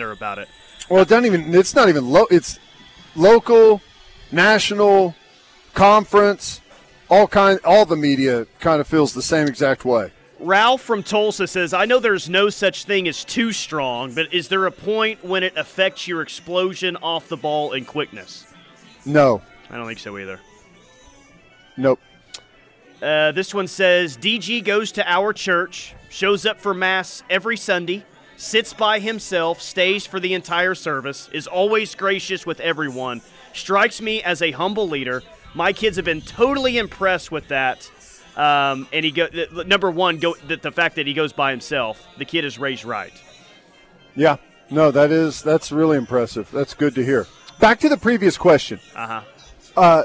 better about it. Well, it doesn't even. It's not even low. It's local, national, conference, all kind. All the media kind of feels the same exact way. Ralph from Tulsa says, I know there's no such thing as too strong, but is there a point when it affects your explosion off the ball and quickness? No. I don't think so either. Nope. Uh, this one says DG goes to our church, shows up for Mass every Sunday, sits by himself, stays for the entire service, is always gracious with everyone, strikes me as a humble leader. My kids have been totally impressed with that. Um, and he go number one, go the, the fact that he goes by himself. The kid is raised right. Yeah. No, that is that's really impressive. That's good to hear. Back to the previous question. Uh-huh. Uh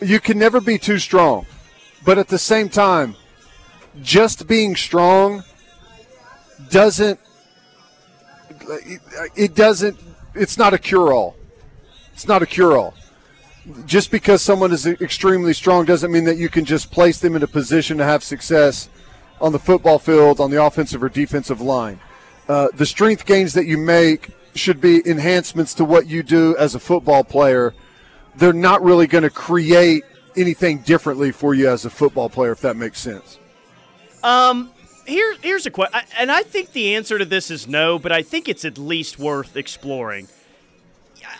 You can never be too strong, but at the same time, just being strong doesn't. It doesn't. It's not a cure-all. It's not a cure-all just because someone is extremely strong doesn't mean that you can just place them in a position to have success on the football field, on the offensive or defensive line. Uh, the strength gains that you make should be enhancements to what you do as a football player. They're not really going to create anything differently for you as a football player, if that makes sense. Um, here, here's a question, and I think the answer to this is no, but I think it's at least worth exploring.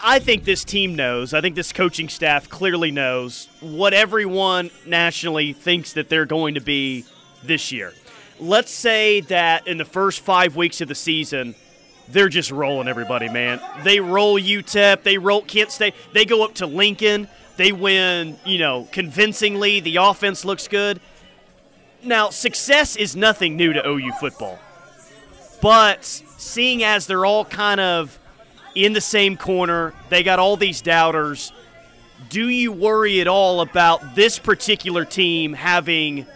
I think this team knows. I think this coaching staff clearly knows what everyone nationally thinks that they're going to be this year. Let's say that in the first five weeks of the season, they're just rolling everybody, man. They roll UTEP, they roll Kent State, they go up to Lincoln, they win, you know, convincingly. The offense looks good. Now, success is nothing new to OU football. But seeing as they're all kind of in the same corner. They got all these doubters. Do you worry at all about this particular team having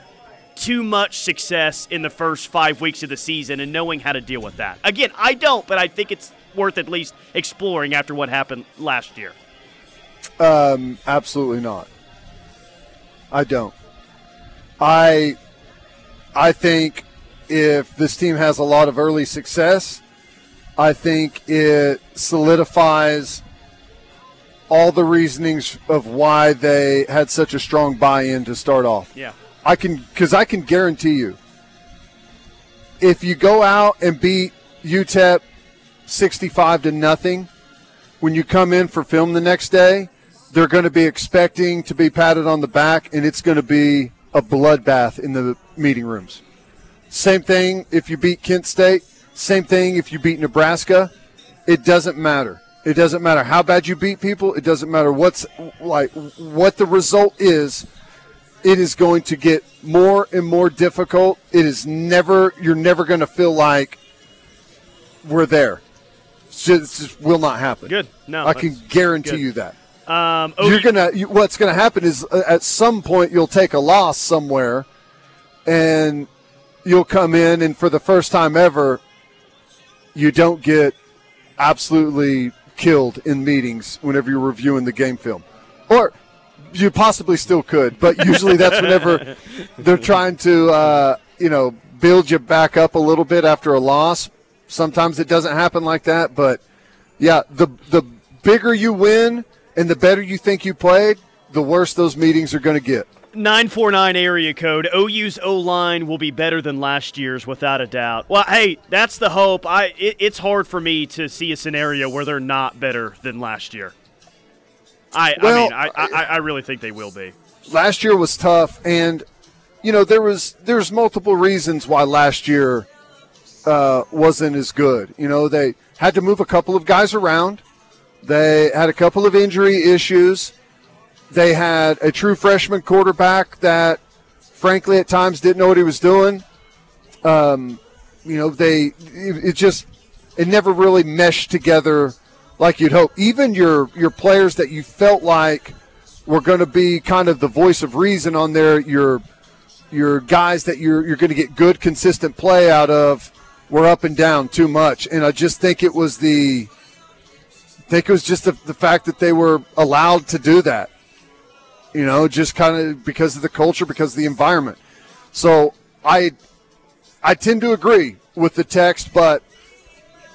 too much success in the first five weeks of the season and knowing how to deal with that? Again, I don't, but I think it's worth at least exploring after what happened last year. Um, absolutely not. I don't. I I think if this team has a lot of early success, I think it solidifies all the reasonings of why they had such a strong buy-in to start off. Yeah. I can because I can guarantee you, if you go out and beat UTEP sixty-five to nothing, when you come in for film the next day, they're going to be expecting to be patted on the back, and it's going to be a bloodbath in the meeting rooms. Same thing if you beat Kent State. Same thing if you beat Nebraska. It doesn't matter. It doesn't matter how bad you beat people. It doesn't matter what's like what the result is. It is going to get more and more difficult. It is never. You're never going to feel like we're there. It just will not happen. Good. No, I can guarantee good. you that. Um, you're gonna. You, what's going to happen is uh, at some point you'll take a loss somewhere, and you'll come in and for the first time ever, you don't get absolutely killed in meetings whenever you're reviewing the game film. Or you possibly still could, but usually that's whenever they're trying to, uh, you know, build you back up a little bit after a loss. Sometimes it doesn't happen like that, but yeah, the the bigger you win and the better you think you played, the worse those meetings are going to get. 949 area code. OU's O line will be better than last year's without a doubt. Well, hey, that's the hope. I it, it's hard for me to see a scenario where they're not better than last year. I well, I mean, I, I, I really think they will be. Last year was tough, and you know there was there's multiple reasons why last year uh, wasn't as good. You know they had to move a couple of guys around. They had a couple of injury issues. They had a true freshman quarterback that, frankly, at times didn't know what he was doing. Um, you know, they it, it just it never really meshed together like you'd hope. Even your your players that you felt like were going to be kind of the voice of reason on there, your your guys that you're you're going to get good consistent play out of were up and down too much. And I just think it was the I think it was just the, the fact that they were allowed to do that you know, just kind of because of the culture, because of the environment. So I, I tend to agree with the text, but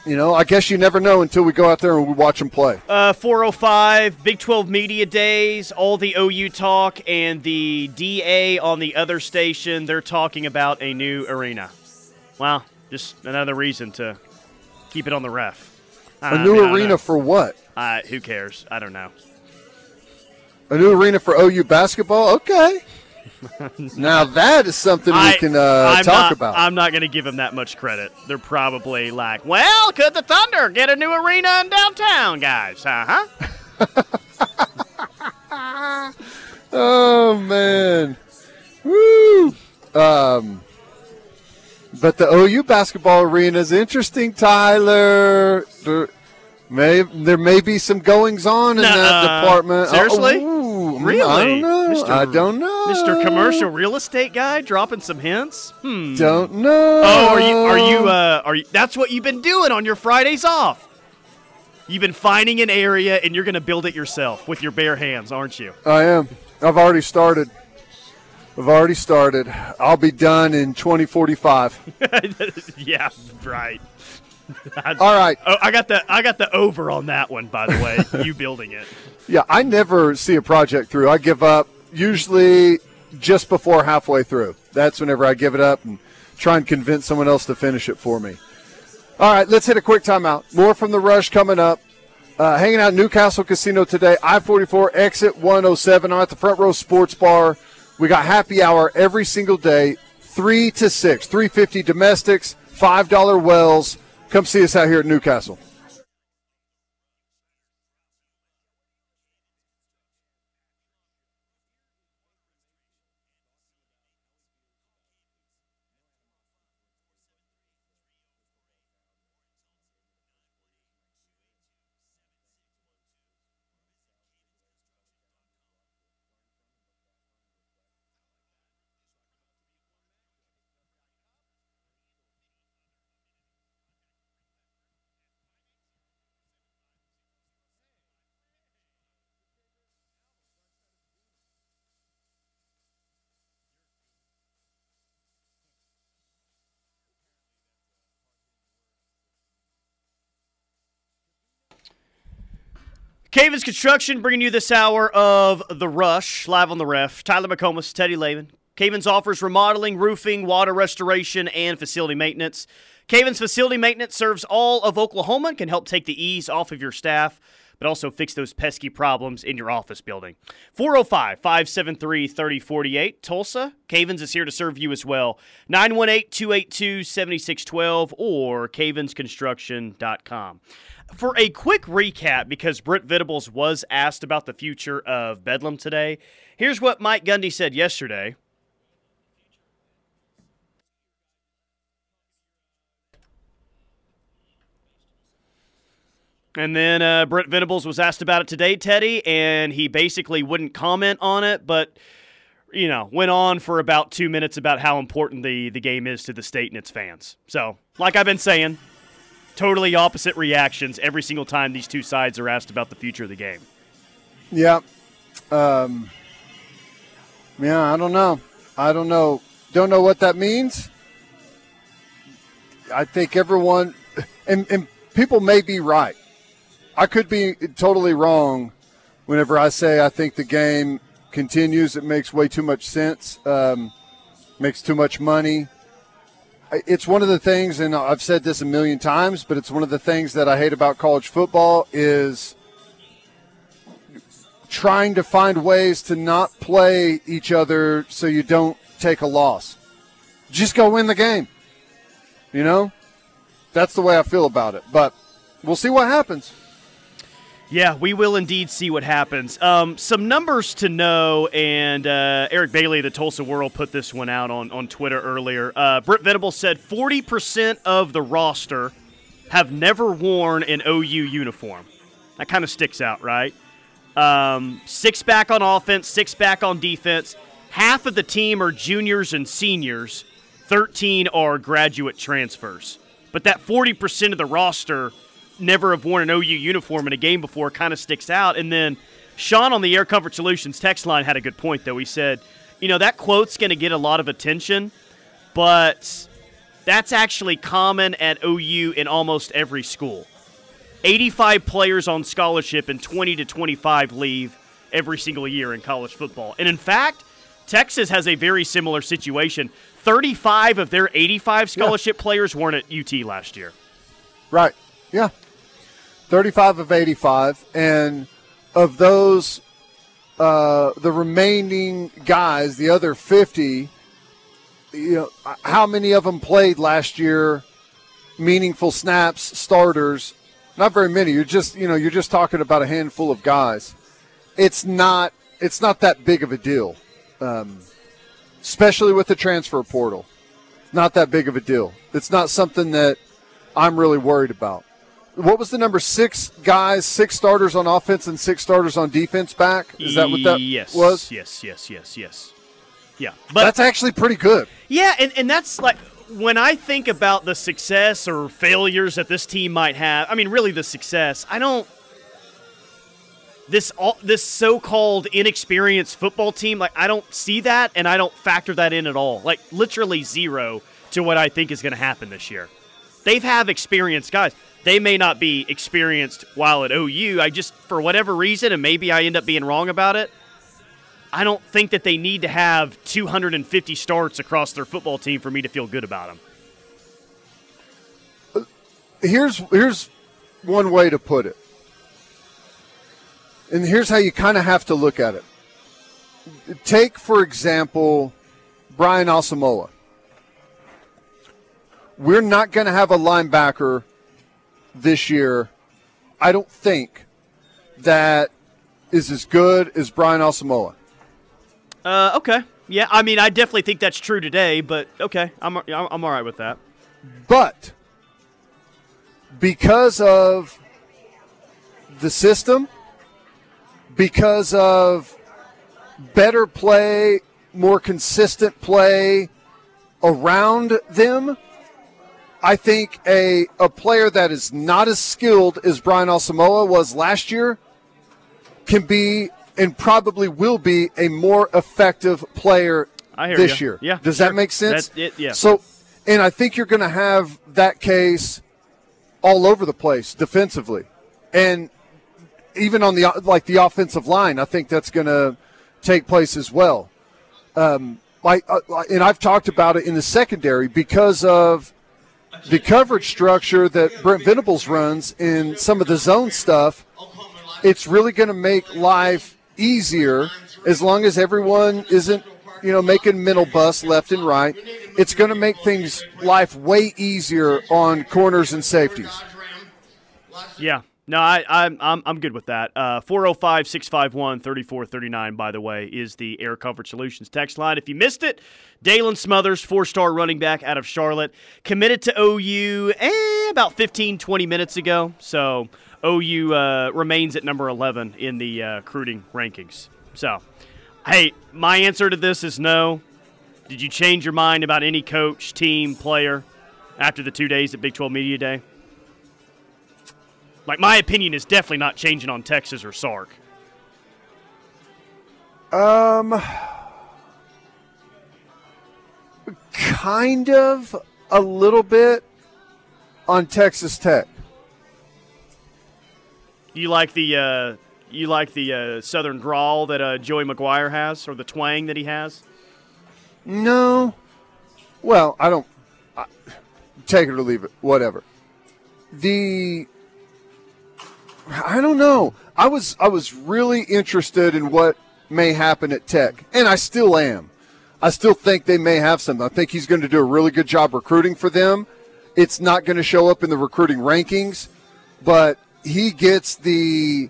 you know, I guess you never know until we go out there and we watch them play. Uh, 405, Big 12 Media Days, all the OU talk, and the DA on the other station, they're talking about a new arena. Well, just another reason to keep it on the ref. A new mean, arena for what? Uh, who cares? I don't know. A new arena for OU basketball? Okay. now that is something I, we can uh, talk not, about. I'm not going to give them that much credit. They're probably like, well, could the Thunder get a new arena in downtown, guys? Uh huh. oh man, woo! Um, but the OU basketball arena is interesting, Tyler. There may there may be some goings on in Nuh-uh. that department. Seriously? Oh, Really? I don't know. Mr. I don't know. Mr. Commercial Real Estate Guy dropping some hints? Hmm. Don't know. Oh, are you are you uh are you that's what you've been doing on your Fridays off. You've been finding an area and you're going to build it yourself with your bare hands, aren't you? I am. I've already started. I've already started. I'll be done in 2045. yeah, right. I, All right. Oh, I got the I got the over on that one. By the way, you building it. Yeah, I never see a project through. I give up usually just before halfway through. That's whenever I give it up and try and convince someone else to finish it for me. All right, let's hit a quick timeout. More from the rush coming up. Uh, hanging out Newcastle Casino today, I 44 exit 107. I'm at the Front Row Sports Bar. We got happy hour every single day, 3 to 6, 350 domestics, $5 wells. Come see us out here at Newcastle. Cavens Construction bringing you this hour of The Rush, live on the ref. Tyler McComas, Teddy Lehman. Cavens offers remodeling, roofing, water restoration, and facility maintenance. Cavens Facility Maintenance serves all of Oklahoma and can help take the ease off of your staff, but also fix those pesky problems in your office building. 405 573 3048. Tulsa, Cavens is here to serve you as well. 918 282 7612 or cavensconstruction.com. For a quick recap, because Brent Venables was asked about the future of Bedlam today, here's what Mike Gundy said yesterday. And then uh, Brent Venables was asked about it today, Teddy, and he basically wouldn't comment on it, but you know, went on for about two minutes about how important the the game is to the state and its fans. So, like I've been saying, totally opposite reactions every single time these two sides are asked about the future of the game. Yeah. Um, yeah, I don't know. I don't know. Don't know what that means. I think everyone, and, and people may be right. I could be totally wrong whenever I say I think the game continues. It makes way too much sense, um, makes too much money it's one of the things, and I've said this a million times, but it's one of the things that I hate about college football is trying to find ways to not play each other so you don't take a loss. Just go win the game. You know? That's the way I feel about it. But we'll see what happens. Yeah, we will indeed see what happens. Um, some numbers to know, and uh, Eric Bailey, the Tulsa World, put this one out on, on Twitter earlier. Uh, Brent Venable said 40% of the roster have never worn an OU uniform. That kind of sticks out, right? Um, six back on offense, six back on defense. Half of the team are juniors and seniors, 13 are graduate transfers. But that 40% of the roster – never have worn an OU uniform in a game before kind of sticks out. And then Sean on the Air Comfort Solutions text line had a good point, though. He said, you know, that quote's going to get a lot of attention, but That's actually common at OU in almost every school. 85 players on scholarship and 20 to 25 leave every single year in college football. And in fact, Texas has a very similar situation. 35 of their 85 scholarship yeah. players weren't at UT last year. Right. Yeah. 35 of 85. And of those, uh, the remaining guys, the other 50, you know, how many of them played last year? Meaningful snaps, starters. Not very many. You're just, you know, you're just talking about a handful of guys. It's not, it's not that big of a deal, um, especially with the transfer portal. Not that big of a deal. It's not something that I'm really worried about. What was the number? Six guys, six starters on offense and six starters on defense back. Is that what that yes, was? Yes, yes, yes, yes. Yeah, but that's actually pretty good. Yeah, and, and that's like when I think about the success or failures that this team might have. I mean, really the success. I don't this all this so-called inexperienced football team like I don't see that and I don't factor that in at all. Like literally zero to what I think is going to happen this year. They've have experienced guys. They may not be experienced while at OU. I just, for whatever reason, and maybe I end up being wrong about it, I don't think that they need to have 250 starts across their football team for me to feel good about them. Uh, here's here's one way to put it. And here's how you kind of have to look at it. Take, for example, Brian Asamoah. We're not going to have a linebacker this year, I don't think, that is as good as Brian Asamoah. Uh, okay. Yeah, I mean, I definitely think that's true today, but okay, I'm I'm all right with that. But because of the system, because of better play, more consistent play around them, I think a, a player that is not as skilled as Brian Asamoah was last year can be and probably will be a more effective player this you. year. Yeah, Does sure. that make sense? It, yeah. So, and I think you're going to have that case all over the place defensively, and even on the like the offensive line. I think that's going to take place as well. Um, like, uh, and I've talked about it in the secondary because of the coverage structure that Brent Venables runs in some of the zone stuff, it's really going to make life easier as long as everyone isn't, you know, making mental busts left and right. It's going to make things life way easier on corners and safeties. Yeah. No, I, I'm I'm I'm good with that. Uh, 405 651 3439, by the way, is the Air Comfort Solutions text line. If you missed it, Daylan Smothers, four star running back out of Charlotte, committed to OU eh, about 15, 20 minutes ago. So OU uh, remains at number 11 in the uh, recruiting rankings. So, hey, my answer to this is no. Did you change your mind about any coach, team, player after the two days at Big 12 Media Day? Like my opinion is definitely not changing on Texas or Sark. Um, kind of a little bit on Texas Tech. You like the uh, you like the uh, Southern drawl that uh, Joey McGuire has, or the twang that he has? No. Well, I don't. I, take it or leave it, whatever. The I don't know. I was I was really interested in what may happen at Tech, and I still am. I still think they may have something. I think he's going to do a really good job recruiting for them. It's not going to show up in the recruiting rankings, but he gets the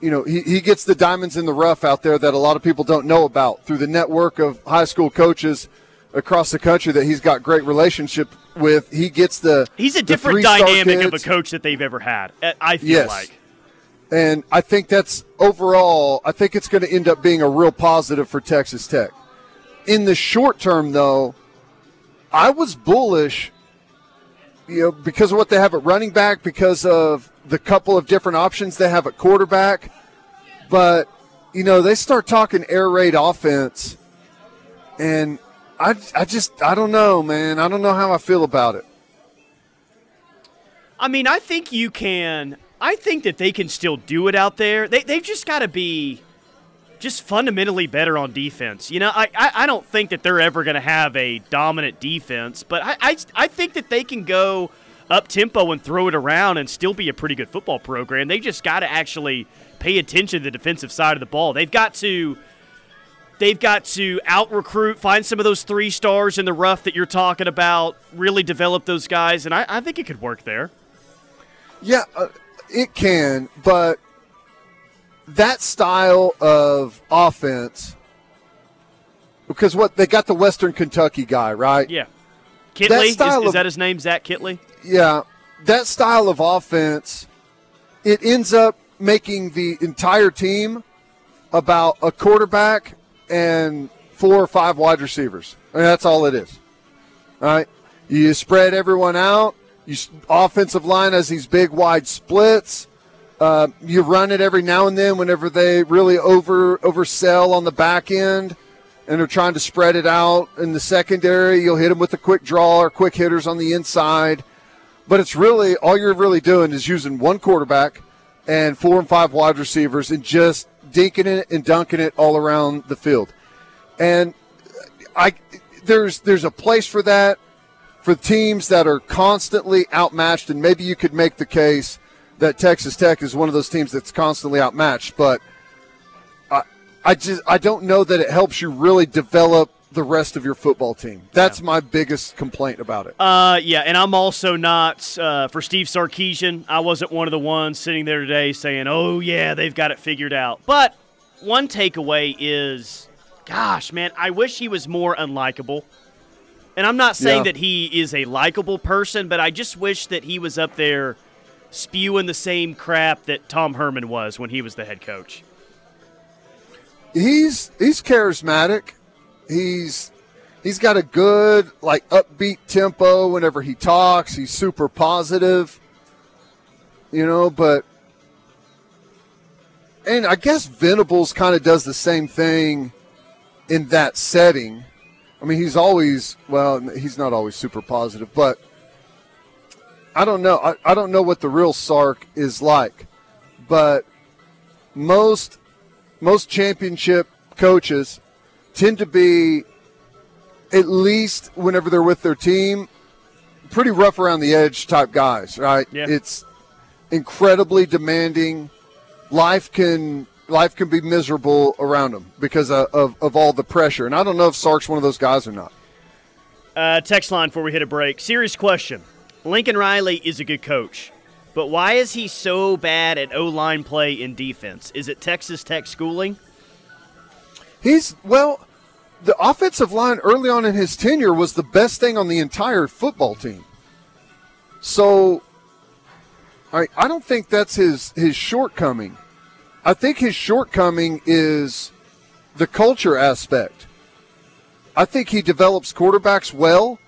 you know, he, he gets the diamonds in the rough out there that a lot of people don't know about through the network of high school coaches across the country that he's got great relationship with. He gets the he's a different dynamic of a coach that they've ever had. Eh, I feel yes. like, and I think that's overall. I think it's going to end up being a real positive for Texas Tech. In the short term, though, I was bullish. You know, because of what they have at running back, because of the couple of different options they have at quarterback, but you know they start talking air raid offense, and I, I just I don't know, man. I don't know how I feel about it. I mean, I think you can. I think that they can still do it out there. They they've just got to be just fundamentally better on defense. You know, I, I, I don't think that they're ever going to have a dominant defense, but I, I, I think that they can go up tempo and throw it around and still be a pretty good football program. They just got to actually pay attention to the defensive side of the ball. They've got to they've got to out recruit, find some of those three stars in the rough that you're talking about, really develop those guys, and I, I think it could work there. Yeah, uh, it can, but that style of offense because what they got the Western Kentucky guy, right? Yeah. Kittley is, is of, that his name? Zach Kittley. Yeah, that style of offense, it ends up making the entire team about a quarterback and four or five wide receivers. I mean, that's all it is. All right, you spread everyone out. You offensive line has these big wide splits. Uh, you run it every now and then whenever they really over oversell on the back end and they're trying to spread it out in the secondary. You'll hit them with a quick draw or quick hitters on the inside. But it's really all you're really doing is using one quarterback and four and five wide receivers and just dinking it and dunking it all around the field. And I there's there's a place for that for teams that are constantly outmatched, and maybe you could make the case that Texas Tech is one of those teams that's constantly outmatched. But I, I just I don't know that it helps you really develop the rest of your football team. That's yeah. my biggest complaint about it. Uh, yeah, and I'm also not uh, for Steve Sarkisian. I wasn't one of the ones sitting there today saying, "Oh yeah, they've got it figured out." But one takeaway is, gosh, man, I wish he was more unlikable. And I'm not saying yeah. that he is a likable person, but I just wish that he was up there spewing the same crap that Tom Herman was when he was the head coach. He's he's charismatic. He's he's got a good like upbeat tempo whenever he talks. He's super positive. You know, but and I guess Venables kind of does the same thing in that setting. I mean, he's always well, he's not always super positive, but I don't know. I, I don't know what the real Sark is like, but most most championship coaches tend to be at least whenever they're with their team pretty rough around the edge type guys, right? Yeah. It's incredibly demanding. Life can life can be miserable around them because of, of, of all the pressure. And I don't know if Sark's one of those guys or not. Uh, text line before we hit a break. Serious question. Lincoln Riley is a good coach, but why is he so bad at O line play in defense? Is it Texas Tech schooling? He's, well, the offensive line early on in his tenure was the best thing on the entire football team. So, I, I don't think that's his, his shortcoming. I think his shortcoming is the culture aspect. I think he develops quarterbacks well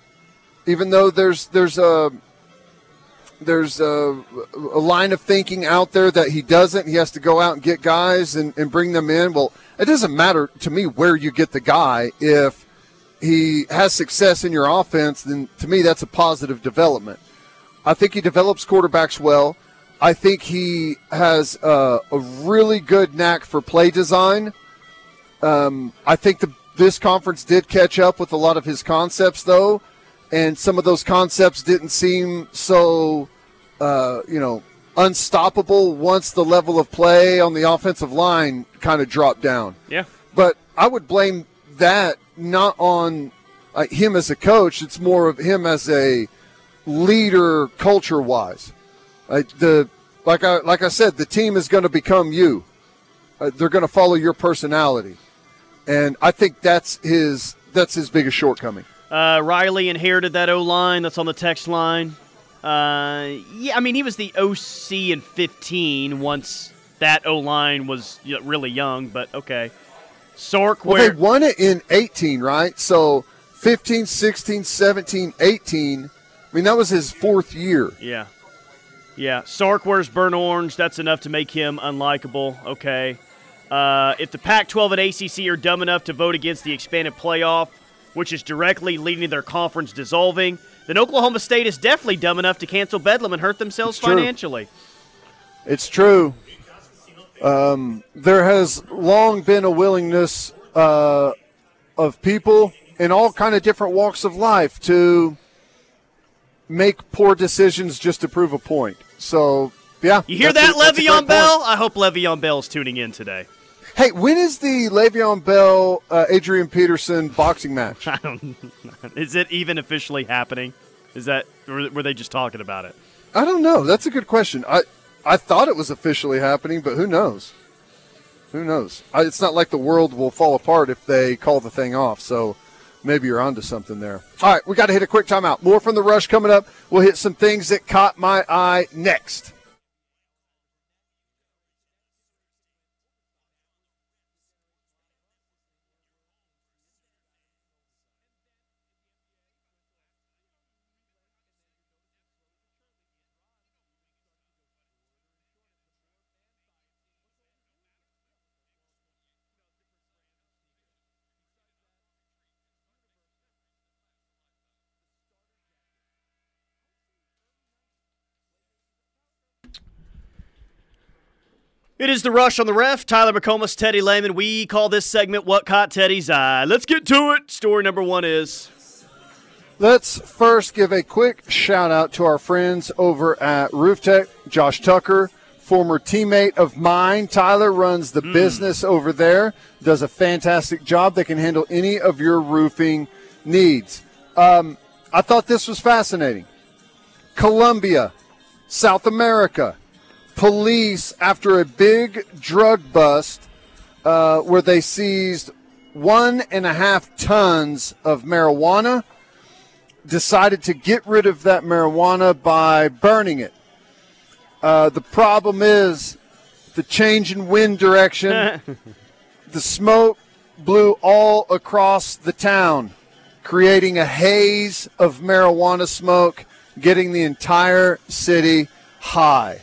even though there's there's a there's a, a, line of thinking out there that he doesn't. He has to go out and get guys and, and bring them in. Well, it doesn't matter to me where you get the guy. If he has success in your offense, then to me that's a positive development. I think he develops quarterbacks well. I think he has a, a really good knack for play design. Um, I think the, this conference did catch up with a lot of his concepts, though and some of those concepts didn't seem so, uh, you know, unstoppable once the level of play on the offensive line kind of dropped down. Yeah. But I would blame that not on uh, him as a coach. It's more of him as a leader, culture wise. Uh, the like I like I said, the team is going to become you. Uh, they're going to follow your personality, and I think that's his that's his biggest shortcoming. Uh, Riley inherited that O line that's on the text line. Uh, yeah, I mean, he was the OC in 15 once that O line was really young, but okay. Sark, well, they won it in 18, right? So 15, 16, 17, 18. I mean, that was his fourth year. Yeah. Yeah. Sark wears burnt orange. That's enough to make him unlikable. Okay. Uh, if the Pac 12 and ACC are dumb enough to vote against the expanded playoff, which is directly leading to their conference dissolving, then Oklahoma State is definitely dumb enough to cancel Bedlam and hurt themselves It's true. financially. It's true. Um, there has long been a willingness uh, of people in all kind of different walks of life to make poor decisions just to prove a point. So, yeah. You hear that, Le'Veon. Bell? I hope Le'Veon Bell's tuning in today. Hey, when is the Le'Veon Bell uh, Adrian Peterson boxing match? I don't. Is it even officially happening? Is that or were they just talking about it? I don't know. That's a good question. I I thought it was officially happening, but who knows? Who knows? I, it's not like the world will fall apart if they call the thing off. So maybe you're onto something there. All right, we got to hit a quick timeout. More from the rush coming up. We'll hit some things that caught my eye next. It is the rush on the ref. Tyler McComas, Teddy Lehman. We call this segment "What Caught Teddy's Eye." Let's get to it. Story number one is Let's first give a quick shout out to our friends over at Roof Tech. Josh Tucker, former teammate of mine. Tyler runs the business over there, does a fantastic job. They can handle any of your roofing needs. Um, I thought this was fascinating. Colombia, South America, police, after a big drug bust uh, where they seized one and a half tons of marijuana decided to get rid of that marijuana by burning it. Uh, the problem is the change in wind direction. the smoke blew all across the town, creating a haze of marijuana smoke, getting the entire city high.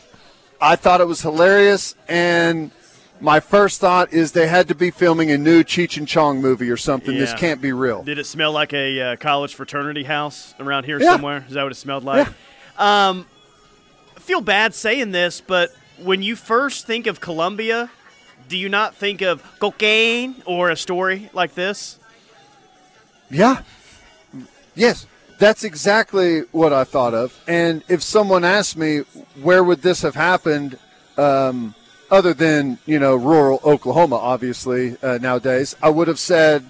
I thought it was hilarious, and my first thought is they had to be filming a new Cheech and Chong movie or something. This can't be real. Did it smell like a uh, college fraternity house around here Yeah. somewhere? Is that what it smelled like? Um, I feel bad saying this, but when you first think of Colombia, do you not think of cocaine or a story like this? Yeah. Yes. That's exactly what I thought of. And if someone asked me where would this have happened, um, other than you know rural Oklahoma, obviously uh, nowadays, I would have said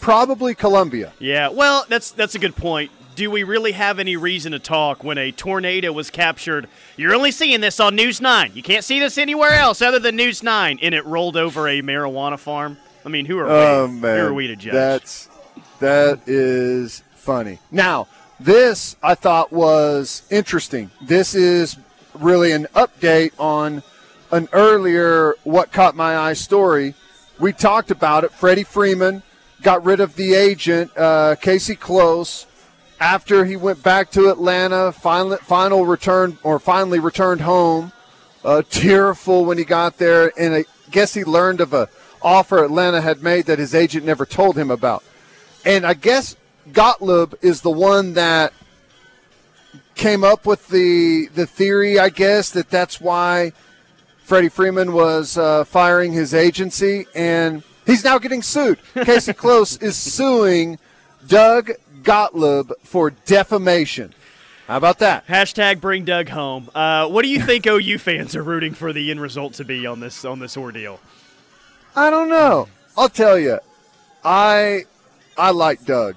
probably Colombia. Yeah, well, that's that's a good point. Do we really have any reason to talk when a tornado was captured? You're only seeing this on News 9. You can't see this anywhere else other than News 9 and it rolled over a marijuana farm. I mean, who are we? Oh man, Who are we to judge? That's that is funny. Now, this I thought was interesting. This is really an update on an earlier what caught my eye story. We talked about it. Freddie Freeman got rid of the agent uh, Casey Close after he went back to Atlanta. Final final return or finally returned home uh, tearful when he got there, and I guess he learned of a offer Atlanta had made that his agent never told him about. And I guess Gottlieb is the one that came up with the the theory. I guess that that's why Freddie Freeman was uh, firing his agency, and he's now getting sued. Casey Close is suing Doug Gottlieb for defamation. How about that? Hashtag bring Doug home. Uh, what do you think OU fans are rooting for the end result to be on this on this ordeal? I don't know. I'll tell you. I I like Doug.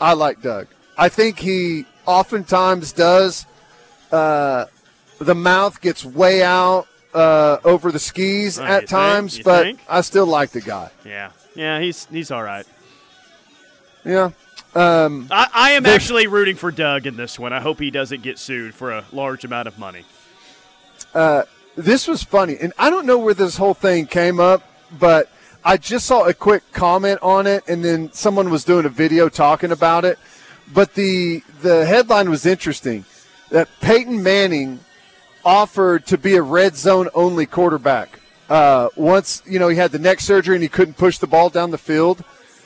I like Doug. I think he oftentimes does. Uh, the mouth gets way out uh, over the skis Oh, at times, You but think? I still like the guy. Yeah, yeah, he's he's all right. Yeah. Um, I, I am actually rooting for Doug in this one. I hope he doesn't get sued for a large amount of money. this was funny, and I don't know where this whole thing came up, but I just saw a quick comment on it, and then someone was doing a video talking about it. But the the headline was interesting that Peyton Manning offered to be a red zone only quarterback. Uh, once you know he had the neck surgery and he couldn't push the ball down the field,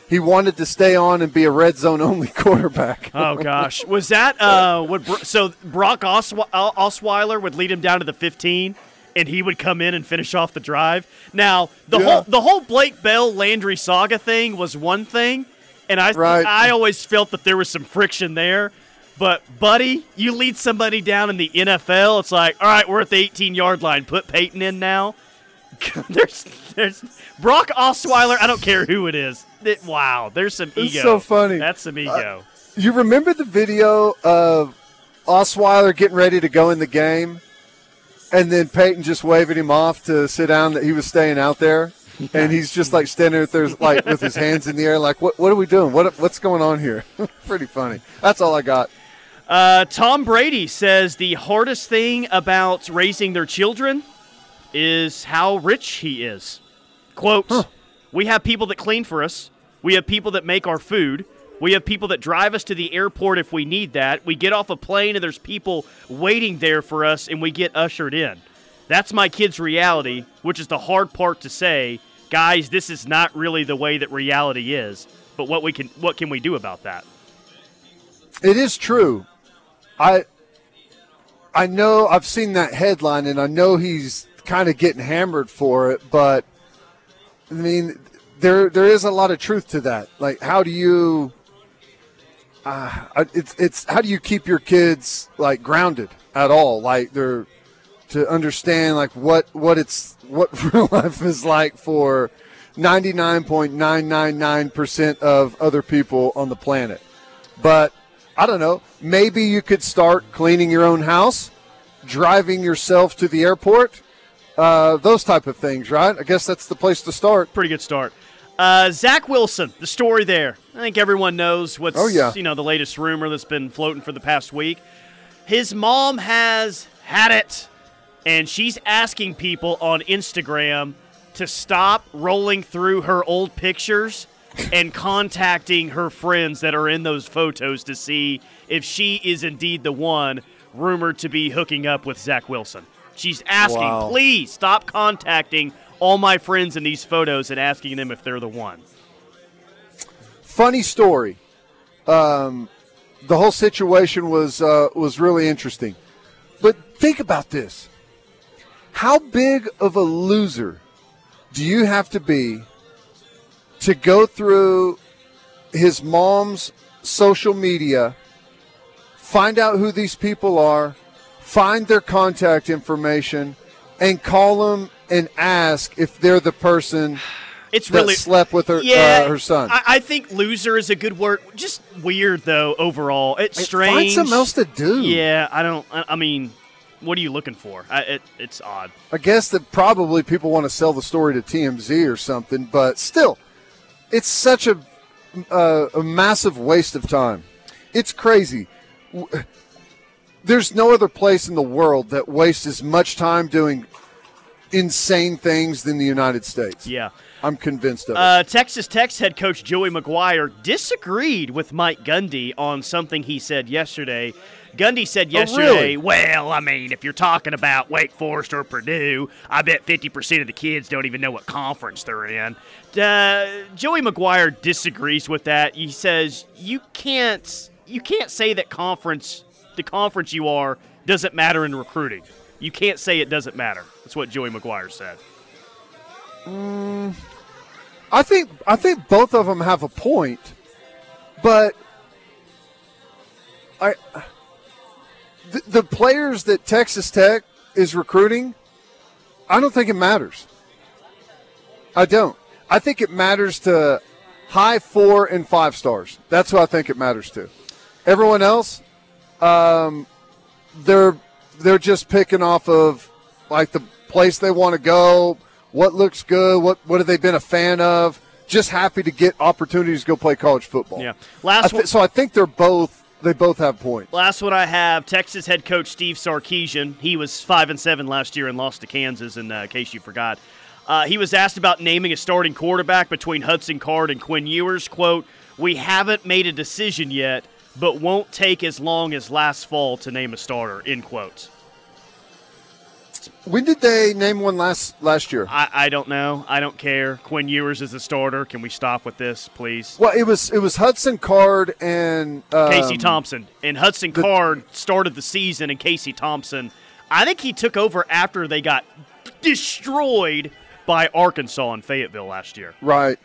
he wanted to stay on and be a red zone only quarterback. Oh gosh, was that uh? What so Brock Oswe- Osweiler would lead him down to the 15, and he would come in and finish off the drive. Now the Yeah. whole the whole Blake Bell Landry saga thing was one thing, and I Right. I always felt that there was some friction there. But buddy, you lead somebody down in the NFL, it's like, all right, we're at the 18 yard line. Put Peyton in now. there's there's Brock Osweiler. I don't care who it is. It- wow, there's some It's ego. so funny. That's some ego. You remember the video of Osweiler getting ready to go in the game, and then Peyton just waving him off to sit down that he was staying out there, and he's just like standing there like with his hands in the air, like what What are we doing? What What's going on here? Pretty funny. That's all I got. Uh, Tom Brady says the hardest thing about raising their children is how rich he is. Quote, We have people that clean for us. We have people that make our food. We have people that drive us to the airport if we need that. We get off a plane and there's people waiting there for us and we get ushered in. That's my kid's reality, which is the hard part to say. Guys, this is not really the way that reality is. But what we can what can we do about that? It is true. I I know I've seen that headline and I know he's kind of getting hammered for it, but I mean there there is a lot of truth to that. Like how do you uh, it's it's how do you keep your kids like grounded at all? Like they're to understand like what what it's what real life is like for 99.999% of other people on the planet. But I don't know, maybe you could start cleaning your own house, driving yourself to the airport, uh, those type of things, right? I guess that's the place to start. pretty good start. Uh, Zach Wilson, the story there. I think everyone knows what's Oh, yeah. you know the latest rumor that's been floating for the past week. His mom has had it, and she's asking people on Instagram to stop rolling through her old pictures and contacting her friends that are in those photos to see if she is indeed the one rumored to be hooking up with Zach Wilson. She's asking, Wow. please stop contacting all my friends in these photos and asking them if they're the one. Funny story. Um, the whole situation was uh, was really interesting. But think about this: how big of a loser do you have to be to go through his mom's social media, find out who these people are, find their contact information, and call them and ask if they're the person It's that really slept with her yeah, uh, her son? I, I think loser is a good word. Just weird though overall. It's strange. Find something else to do. Yeah, I don't. I, I mean, what are you looking for? I, it, it's odd. I guess that probably people want to sell the story to TMZ or something, but still, it's such a uh, a massive waste of time. It's crazy. There's no other place in the world that wastes as much time doing insane things than the United States. Yeah. I'm convinced of it. Uh, Texas Tech's head coach Joey McGuire disagreed with Mike Gundy on something he said yesterday. Gundy said Oh, yesterday, really? well, I mean, if you're talking about Wake Forest or Purdue, I bet 50% of the kids don't even know what conference they're in. Uh, Joey McGuire disagrees with that. He says you can't you can't say that conference the conference you are doesn't matter in recruiting. You can't say it doesn't matter. That's what Joey McGuire said. I think I think both of them have a point, but I the, the players that Texas Tech is recruiting, I don't think it matters. I don't. I think it matters to high four and five stars. That's who I think it matters to. Everyone else, um, they're they're just picking off of like the place they want to go, what looks good, what what have they been a fan of. Just happy to get opportunities to go play college football. Yeah. I Last one. so I think they're both they both have points. Last one I have Texas head coach Steve Sarkisian. He was five and seven last year and lost to Kansas. In uh, case you forgot, uh, he was asked about naming a starting quarterback between Hudson Card and Quinn Ewers. "Quote: We haven't made a decision yet, but won't take as long as last fall to name a starter." End quote. When did they name one last last year? I, I don't know. I don't care. Quinn Ewers is the starter. Can we stop with this, please? Well, it was it was Hudson Card and um, Casey Thompson. And Hudson the- Card started the season, and Casey Thompson, I think he took over after they got destroyed by Arkansas in Fayetteville last year. Right.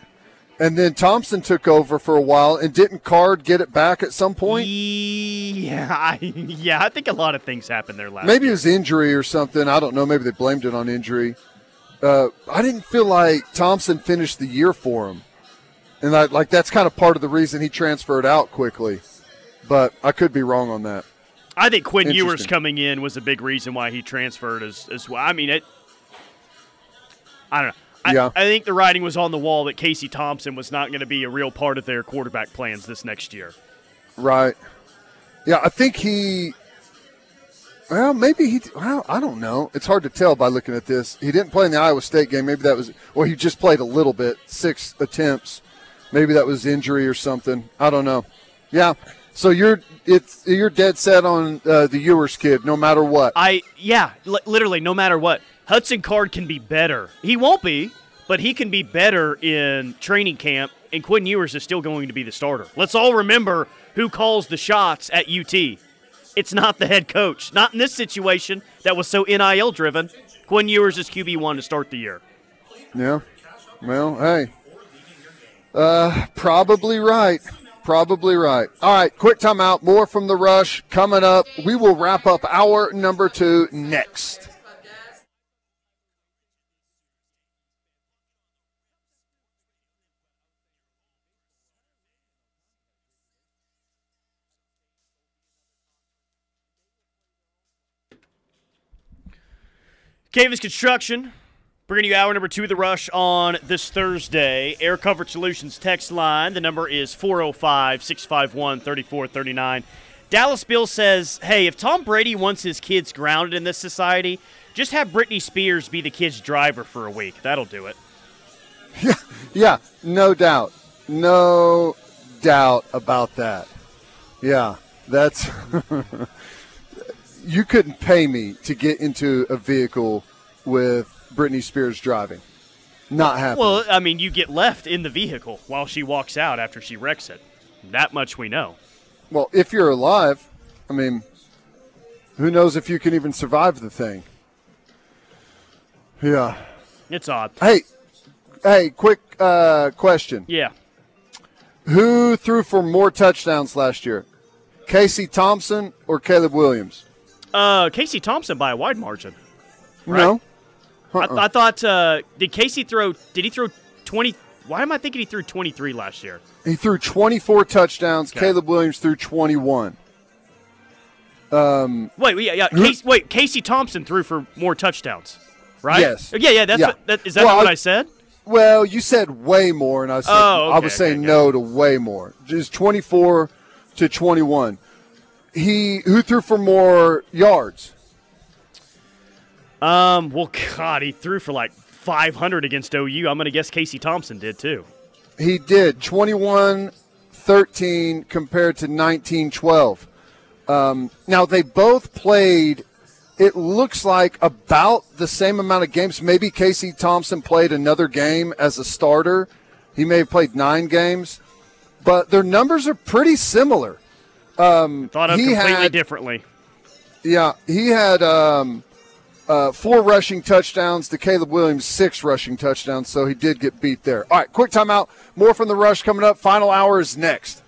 And then Thompson took over for a while, and didn't Card get it back at some point? Yeah, I, yeah. I think a lot of things happened there last. Maybe it was injury or something. I don't know. Maybe they blamed it on injury. Uh, I didn't feel like Thompson finished the year for him, and I, like that's kind of part of the reason he transferred out quickly. But I could be wrong on that. I think Quinn Ewers coming in was a big reason why he transferred as as well. I mean it. I don't know. I, Yeah. I think the writing was on the wall that Casey Thompson was not going to be a real part of their quarterback plans this next year. Right. Yeah, I think he. Well, maybe he. Well, I don't know. It's hard to tell by looking at this. He didn't play in the Iowa State game. Maybe that was. Well, he just played a little bit, six attempts. Maybe that was injury or something. I don't know. Yeah. So you're it's you're dead set on uh, the Ewers kid, no matter what. I yeah, li- literally no matter what. Hudson Card can be better. He won't be, but he can be better in training camp and Quinn Ewers is still going to be the starter. Let's all remember who calls the shots at UT. It's not the head coach. Not in this situation that was so NIL driven. Quinn Ewers is QB1 to start the year. Yeah. Well, hey. Uh, probably right. Probably right. All right, quick timeout. More from the rush coming up. We will wrap up hour number two next. Cavis Construction, bringing you hour number two of the rush on this Thursday. Air Comfort Solutions text line. The number is 405 651 3439. Dallas Bill says, hey, if Tom Brady wants his kids grounded in this society, just have Britney Spears be the kid's driver for a week. That'll do it. Yeah, Yeah, no doubt. No doubt about that. Yeah, that's. you couldn't pay me to get into a vehicle with Britney Spears driving. Not happening. Well, I mean, you get left in the vehicle while she walks out after she wrecks it. That much we know. Well, if you're alive, I mean, who knows if you can even survive the thing? Yeah. It's odd. Hey, hey, quick uh, question. Yeah. Who threw for more touchdowns last year? Casey Thompson or Caleb Williams? Uh, Casey Thompson by a wide margin. No. I, Uh-uh. I thought uh, did Casey throw? Did he throw twenty? Why am I thinking he threw twenty three last year? He threw 24 touchdowns. Okay. Caleb Williams threw 21. Um, Wait, yeah, yeah. Casey, wait, Casey Thompson threw for more touchdowns, right? Yes. Yeah, yeah. That's Yeah. What, that, is that Well, what I- I said? Well, you said way more, and I said Oh, I okay, was saying okay, no to way more. Just 24 to 21. He who threw for more yards? Um. Well, God, he threw for like five hundred against OU. I'm gonna guess Casey Thompson did too. He did 21 13 compared to 19 12. Um, now, they both played, it looks like, about the same amount of games. Maybe Casey Thompson played another game as a starter. He may have played nine games, but their numbers are pretty similar. Thought of completely had- differently. Yeah, he had um, uh, four rushing touchdowns to Caleb Williams, six rushing touchdowns, so he did get beat there. All right, quick timeout. More from the rush coming up. Final hour is next.